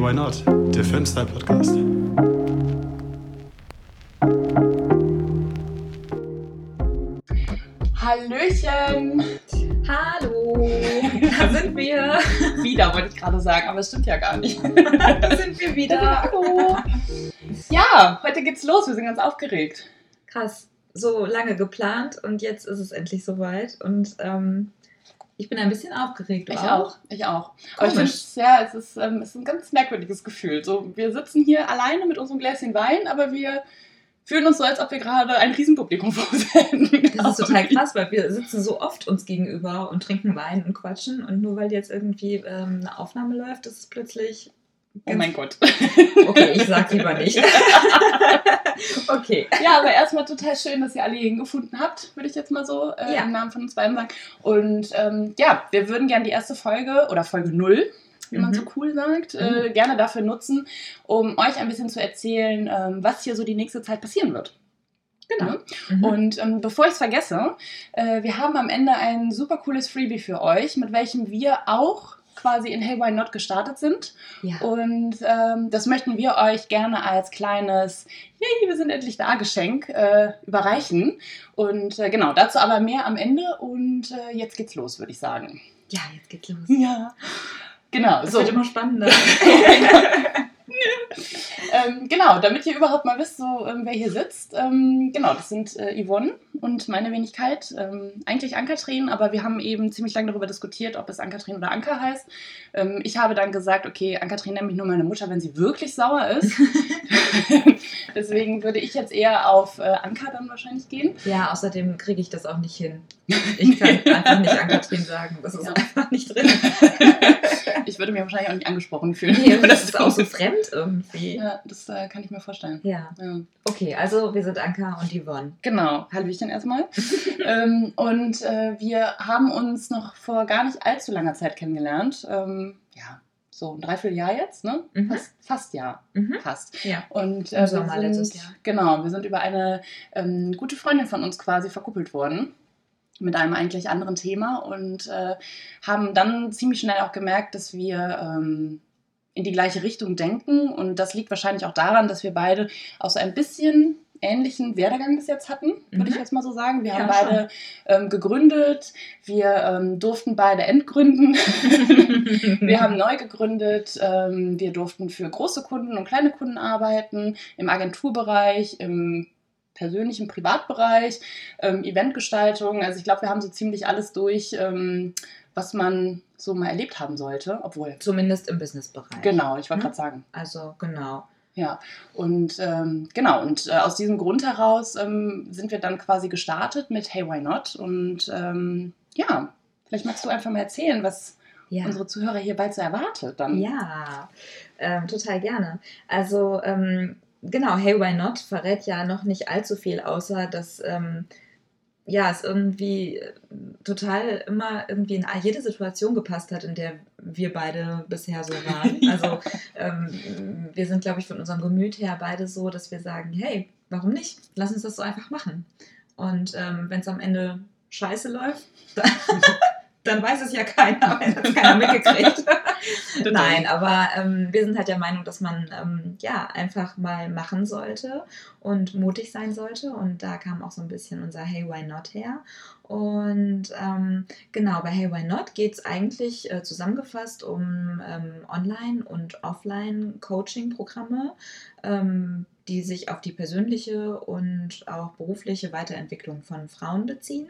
Why Not, der Filmstyle-Podcast. Hallöchen! Hallo, da sind wir. Wieder wollte ich gerade sagen, aber es stimmt ja gar nicht. Da sind wir wieder. Hallo! Ja, heute geht's los, wir sind ganz aufgeregt. Krass, so lange geplant und jetzt ist es endlich soweit. Und ähm, ich bin ein bisschen aufgeregt. Du Ich auch, ich auch. Aber ich finde Komisch. es ja, es ist, ähm, es ist ein ganz merkwürdiges Gefühl. So, wir sitzen hier alleine mit unserem Gläschen Wein, aber wir fühlen uns so, als ob wir gerade ein Riesenpublikum vor uns hätten. Das ist total krass, weil wir sitzen so oft uns gegenüber und trinken Wein und quatschen. Und nur weil jetzt irgendwie ähm, eine Aufnahme läuft, ist es plötzlich. Oh mein Gott. Okay, ich sag lieber nicht. okay. Ja, aber erstmal total schön, dass ihr alle hier hingefunden habt, würde ich jetzt mal so äh, Ja. im Namen von uns beiden sagen. Und ähm, ja, wir würden gerne die erste Folge oder Folge 0, wie man Mhm. so cool sagt, äh, gerne dafür nutzen, um euch ein bisschen zu erzählen, ähm, was hier so die nächste Zeit passieren wird. Genau. Ja. Mhm. Und ähm, bevor ich es vergesse, äh, wir haben am Ende ein super cooles Freebie für euch, mit welchem wir auch quasi in Hey Why Not gestartet sind. ja. Und ähm, das möchten wir euch gerne als kleines Yay, wir sind endlich da Geschenk äh, überreichen. Und äh, genau, dazu aber mehr am Ende. Und äh, jetzt geht's los, würde ich sagen. ja, jetzt geht's los. Ja. Genau, Das so. wird immer spannender. ähm, genau, damit ihr überhaupt mal wisst, so, ähm, wer hier sitzt. Ähm, genau, das sind äh, Yvonne und meine Wenigkeit. Ähm, eigentlich Ankatrin, aber wir haben eben ziemlich lange darüber diskutiert, ob es Ankatrin oder Anka heißt. Ähm, ich habe dann gesagt, okay, Ankatrin nennt mich nur meine Mutter, wenn sie wirklich sauer ist. Deswegen würde ich jetzt eher auf äh, Anka dann wahrscheinlich gehen. Ja, außerdem kriege ich das auch nicht hin. Ich kann einfach nicht Ankatrin sagen. Das ist Ja. einfach nicht drin. Ich würde mich wahrscheinlich auch nicht angesprochen fühlen. Nee, das ist auch so fremd irgendwie. Ja, das äh, kann ich mir vorstellen. Ja. Ja. Okay, also wir sind Anka und Yvonne. Genau, Hallöchen erstmal. ähm, und äh, wir haben uns noch vor gar nicht allzu langer Zeit kennengelernt. Ähm, ja, so ein Dreivierteljahr jetzt, ne? Mhm. Fast, fast ja, Mhm. fast. Ja. Und äh, wir sind, letztes Jahr. Genau, wir sind über eine ähm, gute Freundin von uns quasi verkuppelt worden. Mit einem eigentlich anderen Thema und äh, haben dann ziemlich schnell auch gemerkt, dass wir ähm, in die gleiche Richtung denken. Und das liegt wahrscheinlich auch daran, dass wir beide auch so ein bisschen ähnlichen Werdegang bis jetzt hatten, würde Mhm. ich jetzt mal so sagen. Wir Ja, haben beide ähm, gegründet, wir ähm, durften beide entgründen, wir haben neu gegründet, ähm, wir durften für große Kunden und kleine Kunden arbeiten, im Agenturbereich, im persönlichen Privatbereich, ähm, Eventgestaltung. Also ich glaube, wir haben so ziemlich alles durch, ähm, was man so mal erlebt haben sollte. Obwohl, Zumindest im Businessbereich. genau, ich wollte Mhm. gerade sagen. Also genau. Ja, und ähm, genau, und äh, aus diesem Grund heraus ähm, sind wir dann quasi gestartet mit Hey, why not? Und ähm, ja, vielleicht magst du einfach mal erzählen, was Ja. unsere Zuhörer hier bald so erwartet. Dann. Ja, ähm, total gerne. Also ähm, genau, Hey Why Not verrät ja noch nicht allzu viel, außer dass ähm, ja es irgendwie äh, total immer irgendwie in jede Situation gepasst hat, in der wir beide bisher so waren. Ja. Also ähm, wir sind, glaube ich, von unserem Gemüt her beide so, dass wir sagen, hey, warum nicht? Lass uns das so einfach machen. Und ähm, wenn es am Ende scheiße läuft, dann, dann weiß es ja keiner, wenn es keiner mitgekriegt. Nein, aber ähm, wir sind halt der Meinung, dass man ähm, ja einfach mal machen sollte und mutig sein sollte. Und da kam auch so ein bisschen unser Hey Why Not her. Und ähm, genau, bei Hey Why Not geht es eigentlich äh, zusammengefasst um ähm, Online- und Offline-Coaching-Programme, ähm, die sich auf die persönliche und auch berufliche Weiterentwicklung von Frauen beziehen.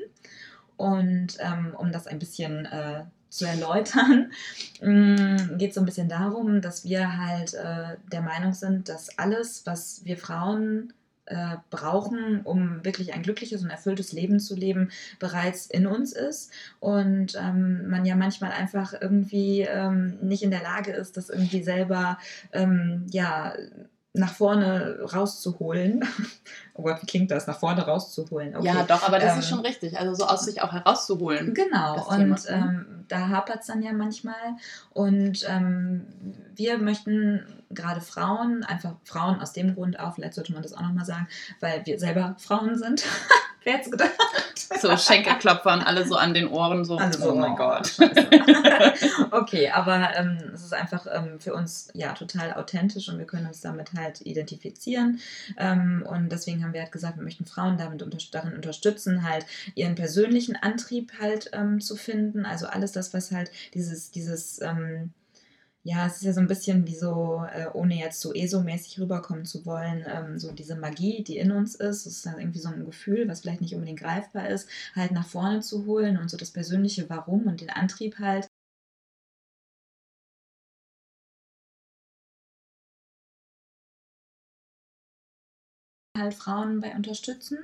Und ähm, um das ein bisschen äh, zu erläutern, geht es so ein bisschen darum, dass wir halt äh, der Meinung sind, dass alles, was wir Frauen äh, brauchen, um wirklich ein glückliches und erfülltes Leben zu leben, bereits in uns ist. Und ähm, man ja manchmal einfach irgendwie ähm, nicht in der Lage ist, das irgendwie selber ähm, ja, nach vorne rauszuholen. Oh Gott, wie klingt das? Nach vorne rauszuholen. Okay. Ja, doch, aber das ist Ähm, schon richtig. Also so aus sich auch herauszuholen. Genau, und ähm, da hapert es dann ja manchmal. Und ähm, wir möchten gerade Frauen, einfach Frauen aus dem Grund auch, vielleicht sollte man das auch nochmal sagen, weil wir selber Frauen sind. Wer hätte es gedacht? So Schenkelklopfer und alle so an den Ohren so. Also so, oh mein Gott. scheiße. okay, aber ähm, es ist einfach ähm, für uns ja total authentisch und wir können uns damit halt identifizieren. Ähm, und deswegen haben wir halt gesagt, wir möchten Frauen damit unter darin unterstützen, halt ihren persönlichen Antrieb halt ähm, zu finden. Also alles das, was halt dieses, dieses ähm, ja, es ist ja so ein bisschen wie so, äh, ohne jetzt so ESO-mäßig rüberkommen zu wollen, ähm, so diese Magie, die in uns ist, das ist dann irgendwie so ein Gefühl, was vielleicht nicht unbedingt greifbar ist, halt nach vorne zu holen und so das persönliche Warum und den Antrieb halt halt Frauen bei unterstützen,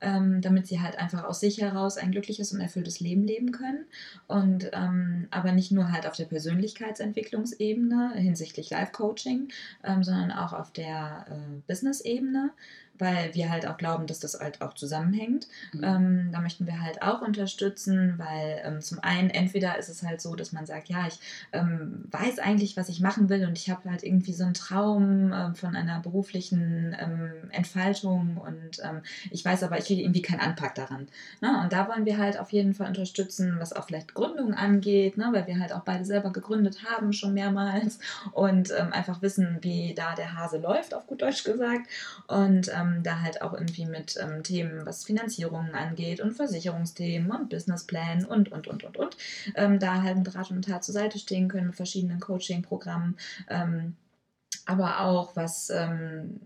ähm, damit sie halt einfach aus sich heraus ein glückliches und erfülltes Leben leben können. Und ähm, aber nicht nur halt auf der Persönlichkeitsentwicklungsebene hinsichtlich Life-Coaching, ähm, sondern auch auf der äh, Business-Ebene weil wir halt auch glauben, dass das halt auch zusammenhängt. Mhm. Ähm, da möchten wir halt auch unterstützen, weil ähm, zum einen entweder ist es halt so, dass man sagt, ja, ich ähm, weiß eigentlich, was ich machen will und ich habe halt irgendwie so einen Traum äh, von einer beruflichen ähm, Entfaltung und ähm, ich weiß aber, ich kriege irgendwie keinen Anpack daran. Ne? Und da wollen wir halt auf jeden Fall unterstützen, was auch vielleicht Gründung angeht, ne? weil wir halt auch beide selber gegründet haben, schon mehrmals und ähm, einfach wissen, wie da der Hase läuft, auf gut Deutsch gesagt. Und ähm, da halt auch irgendwie mit ähm, Themen, was Finanzierungen angeht und Versicherungsthemen und Businessplänen und, und, und, und, und, ähm, da halt mit Rat und Tat zur Seite stehen können mit verschiedenen Coaching-Programmen. Ähm, aber auch was ähm,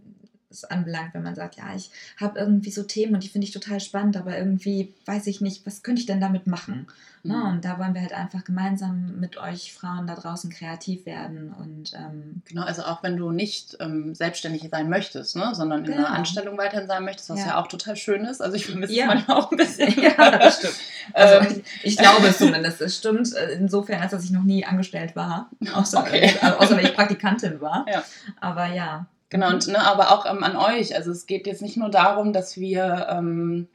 es anbelangt, wenn man sagt, ja, ich habe irgendwie so Themen und die finde ich total spannend, aber irgendwie weiß ich nicht, was könnte ich denn damit machen? Ne? Mhm. Ne? Und da wollen wir halt einfach gemeinsam mit euch Frauen da draußen kreativ werden. Und, ähm, genau, also auch wenn du nicht ähm, selbstständig sein möchtest, ne? sondern in genau. einer Anstellung weiterhin sein möchtest, was ja. ja, auch total schön ist. Also ich vermisse ja. es manchmal auch ein bisschen. ja, das stimmt. Also ähm, ich, ich, glaube es zumindest. Es stimmt äh, insofern, als dass ich noch nie angestellt war, außer, okay. äh, außer wenn ich Praktikantin war. Ja. Aber ja. Genau, und ne, aber auch ähm, an euch. Also es geht jetzt nicht nur darum, dass wir ähm,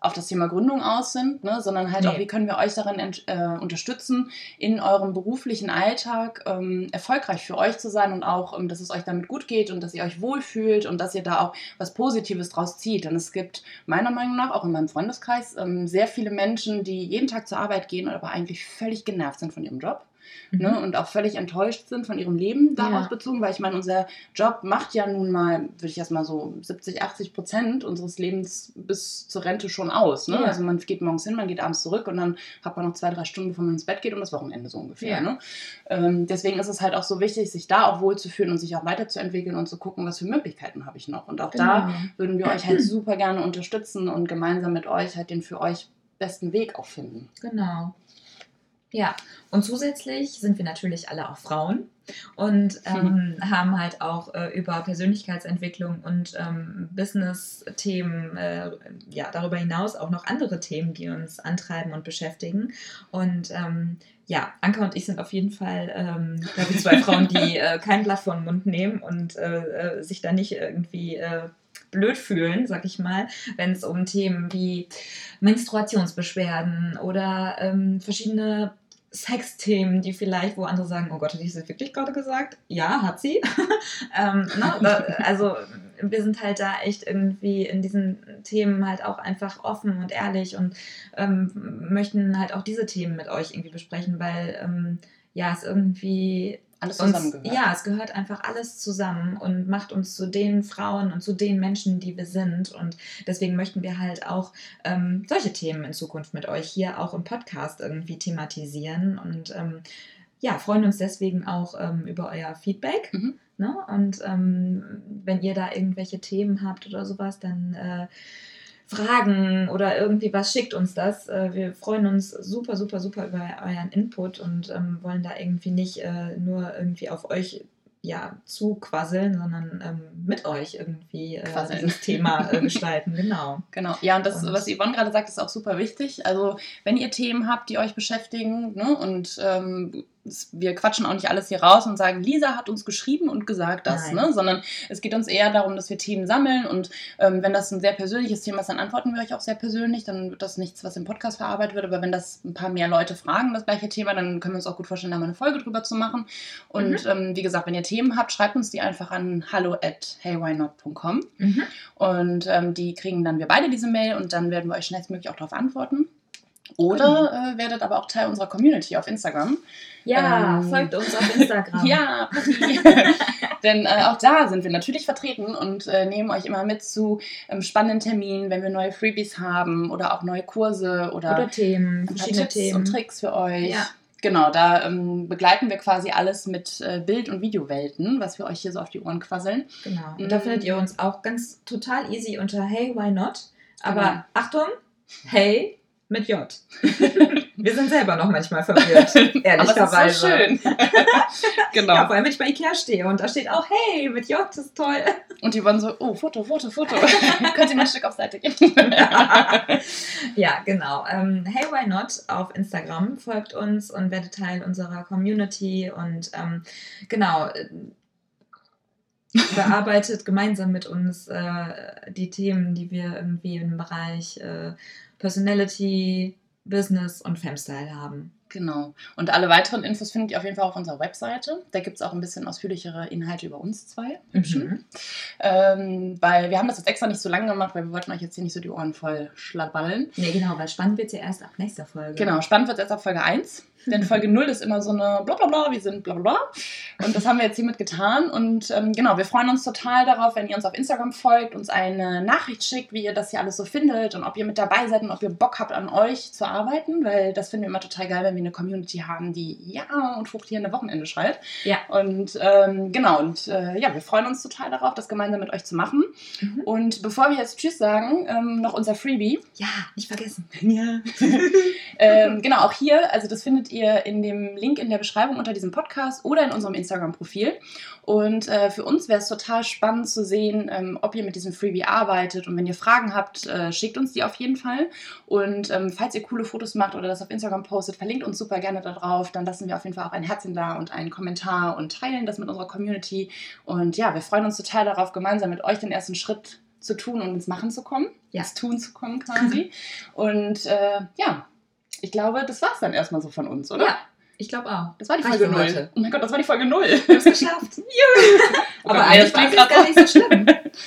auf das Thema Gründung aus sind, ne, sondern halt nee. auch, wie können wir euch darin äh, unterstützen, in eurem beruflichen Alltag ähm, erfolgreich für euch zu sein und auch, ähm, dass es euch damit gut geht und dass ihr euch wohlfühlt und dass ihr da auch was Positives draus zieht. Denn es gibt meiner Meinung nach auch in meinem Freundeskreis ähm, sehr viele Menschen, die jeden Tag zur Arbeit gehen, aber eigentlich völlig genervt sind von ihrem Job mhm. ne, und auch völlig enttäuscht sind von ihrem Leben darauf ja. bezogen, weil ich meine, unser Job macht ja nun mal, würde ich erstmal so 70, 80 Prozent unseres Lebens bis zur Rente schon aus. Ne? Ja. Also man geht morgens hin, man geht abends zurück und dann hat man noch zwei, drei Stunden, bevor man ins Bett geht und das Wochenende so ungefähr. Ja. Ne? Ähm, deswegen ist es halt auch so wichtig, sich da auch wohlzufühlen und sich auch weiterzuentwickeln und zu gucken, was für Möglichkeiten habe ich noch. Und auch genau. da würden wir euch halt super gerne unterstützen und gemeinsam mit euch halt den für euch besten Weg auch finden. Genau. Ja, und zusätzlich sind wir natürlich alle auch Frauen und ähm, hm. haben halt auch äh, über Persönlichkeitsentwicklung und ähm, Business-Themen, äh, ja, darüber hinaus auch noch andere Themen, die uns antreiben und beschäftigen. Und ähm, ja, Anka und ich sind auf jeden Fall, ähm, glaube ich, zwei Frauen, die äh, kein Blatt vor den Mund nehmen und äh, äh, sich da nicht irgendwie äh, blöd fühlen, sag ich mal, wenn es um Themen wie Menstruationsbeschwerden oder ähm, verschiedene Sexthemen, die vielleicht, wo andere sagen, oh Gott, hat die das wirklich gerade gesagt? Ja, hat sie. ähm, ne? Also wir sind halt da echt irgendwie in diesen Themen halt auch einfach offen und ehrlich und ähm, möchten halt auch diese Themen mit euch irgendwie besprechen, weil ähm, ja, es irgendwie alles zusammengehört. Uns, ja, es gehört einfach alles zusammen und macht uns zu den Frauen und zu den Menschen, die wir sind. Und deswegen möchten wir halt auch ähm, solche Themen in Zukunft mit euch hier auch im Podcast irgendwie thematisieren. Und ähm, ja, freuen uns deswegen auch ähm, über euer Feedback. Mhm. Ne? Und ähm, wenn ihr da irgendwelche Themen habt oder sowas, dann äh, Fragen oder irgendwie was, schickt uns das. Äh, wir freuen uns super, super, super über euren Input und ähm, wollen da irgendwie nicht äh, nur irgendwie auf euch ja, zu quasseln, sondern ähm, mit euch irgendwie äh, dieses Thema äh, gestalten. Genau. Genau. Ja, und das, und, was Yvonne gerade sagt, ist auch super wichtig. Also, wenn ihr Themen habt, die euch beschäftigen ne, und ähm, wir quatschen auch nicht alles hier raus und sagen, Lisa hat uns geschrieben und gesagt das, ne? sondern es geht uns eher darum, dass wir Themen sammeln und ähm, wenn das ein sehr persönliches Thema ist, dann antworten wir euch auch sehr persönlich, dann wird das nichts, was im Podcast verarbeitet wird, aber wenn das ein paar mehr Leute fragen, das gleiche Thema, dann können wir uns auch gut vorstellen, da mal eine Folge drüber zu machen und mhm. ähm, wie gesagt, wenn ihr Themen habt, schreibt uns die einfach an hallo at heywhynot.com mhm. und ähm, die kriegen dann wir beide diese Mail und dann werden wir euch schnellstmöglich auch darauf antworten. Oder äh, werdet aber auch Teil unserer Community auf Instagram. Ja, Ähm, folgt uns auf Instagram. Ja, denn äh, auch da sind wir natürlich vertreten und äh, nehmen euch immer mit zu ähm, spannenden Terminen, wenn wir neue Freebies haben oder auch neue Kurse oder, Oder Themen, verschiedene Tipps Themen. und Tricks für euch. Ja. Genau, da ähm, begleiten wir quasi alles mit äh, Bild- und Videowelten, was wir euch hier so auf die Ohren quasseln. Genau. Und da Mhm. findet ihr uns auch ganz total easy unter Hey, why not? Aber Genau. Achtung, hey mit J. Wir sind selber noch manchmal verwirrt, Aber ehrlicherweise. ist so schön. genau. Ja, vor allem, wenn ich bei Ikea stehe und da steht auch Hey mit J, das ist toll. Und die waren so, oh, Foto, Foto, Foto. Können Sie mal ein Stück auf Seite geben? ja, genau. Ähm, hey, why not auf Instagram. Folgt uns und werdet Teil unserer Community und ähm, genau. äh, Bearbeitet gemeinsam mit uns äh, die Themen, die wir irgendwie im Bereich äh, Personality, Business und Femstyle haben. Genau. Und alle weiteren Infos findet ihr auf jeden Fall auf unserer Webseite. Da gibt es auch ein bisschen ausführlichere Inhalte über uns zwei. Mhm. Ähm, weil wir haben das jetzt extra nicht so lange gemacht, weil wir wollten euch jetzt hier nicht so die Ohren voll schlabballen. Nee, genau, weil spannend wird es ja erst ab nächster Folge. Genau, spannend wird es erst ab Folge 1. Denn Folge 0 ist immer so eine bla bla bla, wir sind bla bla bla. Und das haben wir jetzt hiermit getan. Und ähm, genau, wir freuen uns total darauf, wenn ihr uns auf Instagram folgt, uns eine Nachricht schickt, wie ihr das hier alles so findet und ob ihr mit dabei seid und ob ihr Bock habt, an euch zu arbeiten, weil das finden wir immer total geil, wenn wir eine Community haben, die ja und fruchtierende Wochenende schreit. Ja. Und ähm, genau, und äh, ja, wir freuen uns total darauf, das gemeinsam mit euch zu machen. Mhm. Und bevor wir jetzt Tschüss sagen, ähm, noch unser Freebie. Ja, nicht vergessen. Ja. ähm, genau, auch hier, also das findet ihr in dem Link in der Beschreibung unter diesem Podcast oder in unserem Instagram-Profil. Und äh, für uns wäre es total spannend zu sehen, ähm, ob ihr mit diesem Freebie arbeitet. Und wenn ihr Fragen habt, äh, schickt uns die auf jeden Fall. Und ähm, falls ihr coole Fotos macht oder das auf Instagram postet, verlinkt uns super gerne da drauf. Dann lassen wir auf jeden Fall auch ein Herzchen da und einen Kommentar und teilen das mit unserer Community. Und ja, wir freuen uns total darauf, gemeinsam mit euch den ersten Schritt zu tun und ins Machen zu kommen, Ja. ins Tun zu kommen quasi. und äh, ja, ich glaube, das war es dann erstmal so von uns, oder? Ja, ich glaube auch. Das war die Reicht Folge für 0. heute. Oh mein Gott, das war die Folge 0. Wir haben es geschafft. Aber Gott, eigentlich war es gar nicht so schlimm.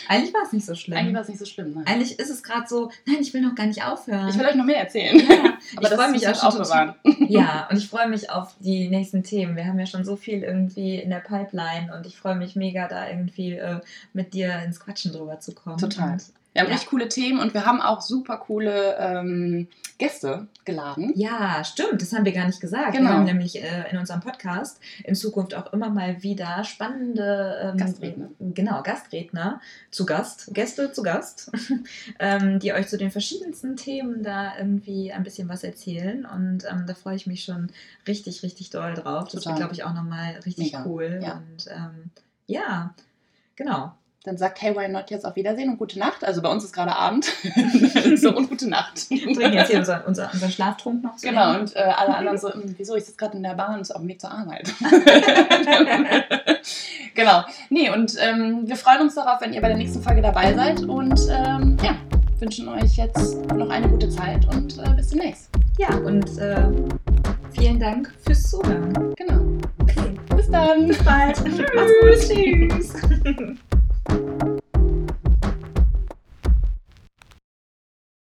Eigentlich war es nicht so schlimm. Eigentlich war es nicht so schlimm. Ne? Eigentlich ist es gerade so, nein, ich will noch gar nicht aufhören. Ich will euch noch mehr erzählen. ja, Aber ich freue mich auch schon total. Ja, und ich freue mich auf die nächsten Themen. Wir haben ja schon so viel irgendwie in der Pipeline und ich freue mich mega, da irgendwie äh, mit dir ins Quatschen drüber zu kommen. Total. Und, Wir haben Ja. richtig coole Themen und wir haben auch super coole ähm, Gäste geladen. ja, stimmt, das haben wir gar nicht gesagt. Genau. Wir haben nämlich äh, in unserem Podcast in Zukunft auch immer mal wieder spannende ähm, Gastredner. Genau, Gastredner zu Gast, Gäste zu Gast, ähm, die euch zu den verschiedensten Themen da irgendwie ein bisschen was erzählen. Und ähm, da freue ich mich schon richtig, richtig doll drauf. Das Total. wird, glaube ich, auch nochmal richtig Mega. cool. Ja. Und ähm, ja, genau. Dann sagt Hey Why Not jetzt auf Wiedersehen und gute Nacht. Also bei uns ist gerade Abend. so und gute Nacht. Wir trinken jetzt hier unseren, unser, unseren Schlaftrunk noch zu Genau, und äh, alle anderen so, "Hm, wieso, ich sitze gerade in der Bahn und ist auf dem Weg zur Arbeit. genau. Nee, und ähm, wir freuen uns darauf, wenn ihr bei der nächsten Folge dabei seid und ähm, ja, wünschen euch jetzt noch eine gute Zeit und äh, bis demnächst. Ja, und äh, vielen Dank fürs Zuhören. Genau. Okay, Bis dann. bis bald. Gut. Tschüss. thank you